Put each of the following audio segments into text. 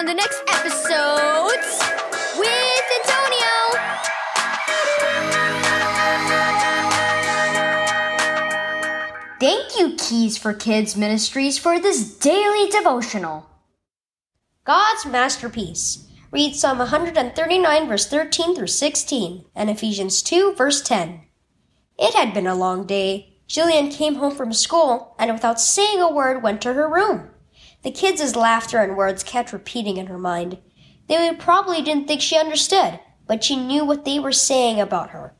on the next episodes with Antonio. Thank you, Keys for Kids Ministries, for this daily devotional. God's masterpiece. Read Psalm 139, verse 13 through 16, and Ephesians 2, verse 10. It had been a long day. Jillian came home from school and, without saying a word, went to her room. The kids' laughter and words kept repeating in her mind. They probably didn't think she understood, but she knew what they were saying about her.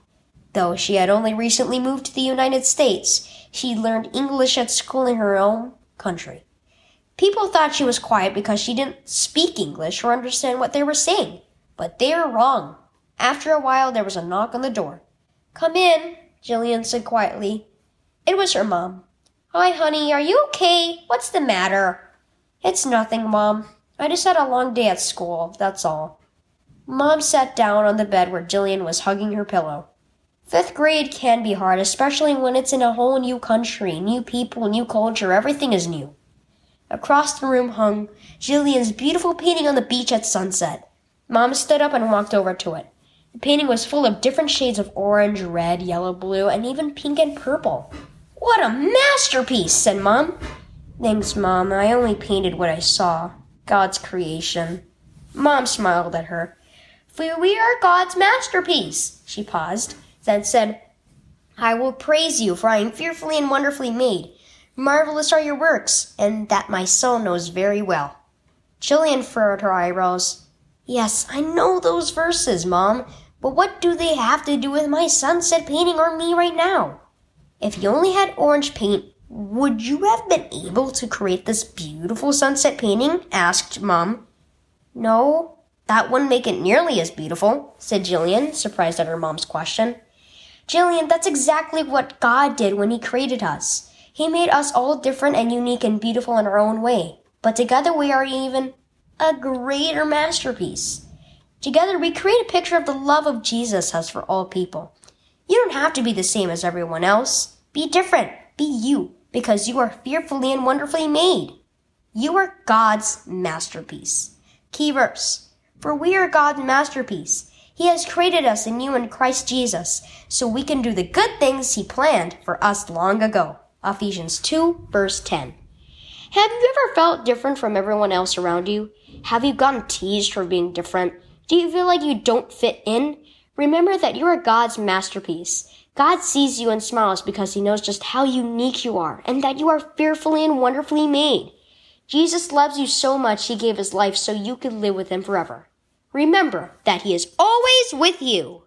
Though she had only recently moved to the United States, she learned English at school in her own country. People thought she was quiet because she didn't speak English or understand what they were saying, but they were wrong. After a while, there was a knock on the door. Come in, Jillian said quietly. It was her mom. Hi, honey, are you okay? What's the matter? It's nothing, Mom. I just had a long day at school, that's all. Mom sat down on the bed where Jillian was hugging her pillow. Fifth grade can be hard, especially when it's in a whole new country, new people, new culture, everything is new. Across the room hung Jillian's beautiful painting on the beach at sunset. Mom stood up and walked over to it. The painting was full of different shades of orange, red, yellow, blue, and even pink and purple. What a masterpiece, said Mom. Thanks, Mom. I only painted what I saw. God's creation. Mom smiled at her. For we are God's masterpiece. She paused, then said, I will praise you, for I am fearfully and wonderfully made. Marvelous are your works, and that my soul knows very well. Jillian furrowed her eyebrows. Yes, I know those verses, Mom, but what do they have to do with my sunset painting or me right now? If you only had orange paint, would you have been able to create this beautiful sunset painting? asked Mom. No, that wouldn't make it nearly as beautiful, said Jillian, surprised at her mom's question. Jillian, that's exactly what God did when He created us. He made us all different and unique and beautiful in our own way. But together we are even a greater masterpiece. Together we create a picture of the love of Jesus has for all people. You don't have to be the same as everyone else. Be different. Be you, because you are fearfully and wonderfully made. You are God's masterpiece. Key verse. For we are God's masterpiece. He has created us anew in Christ Jesus, so we can do the good things He planned for us long ago. Ephesians 2, verse 10. Have you ever felt different from everyone else around you? Have you gotten teased for being different? Do you feel like you don't fit in? Remember that you are God's masterpiece. God sees you and smiles because he knows just how unique you are and that you are fearfully and wonderfully made. Jesus loves you so much he gave his life so you could live with him forever. Remember that he is always with you.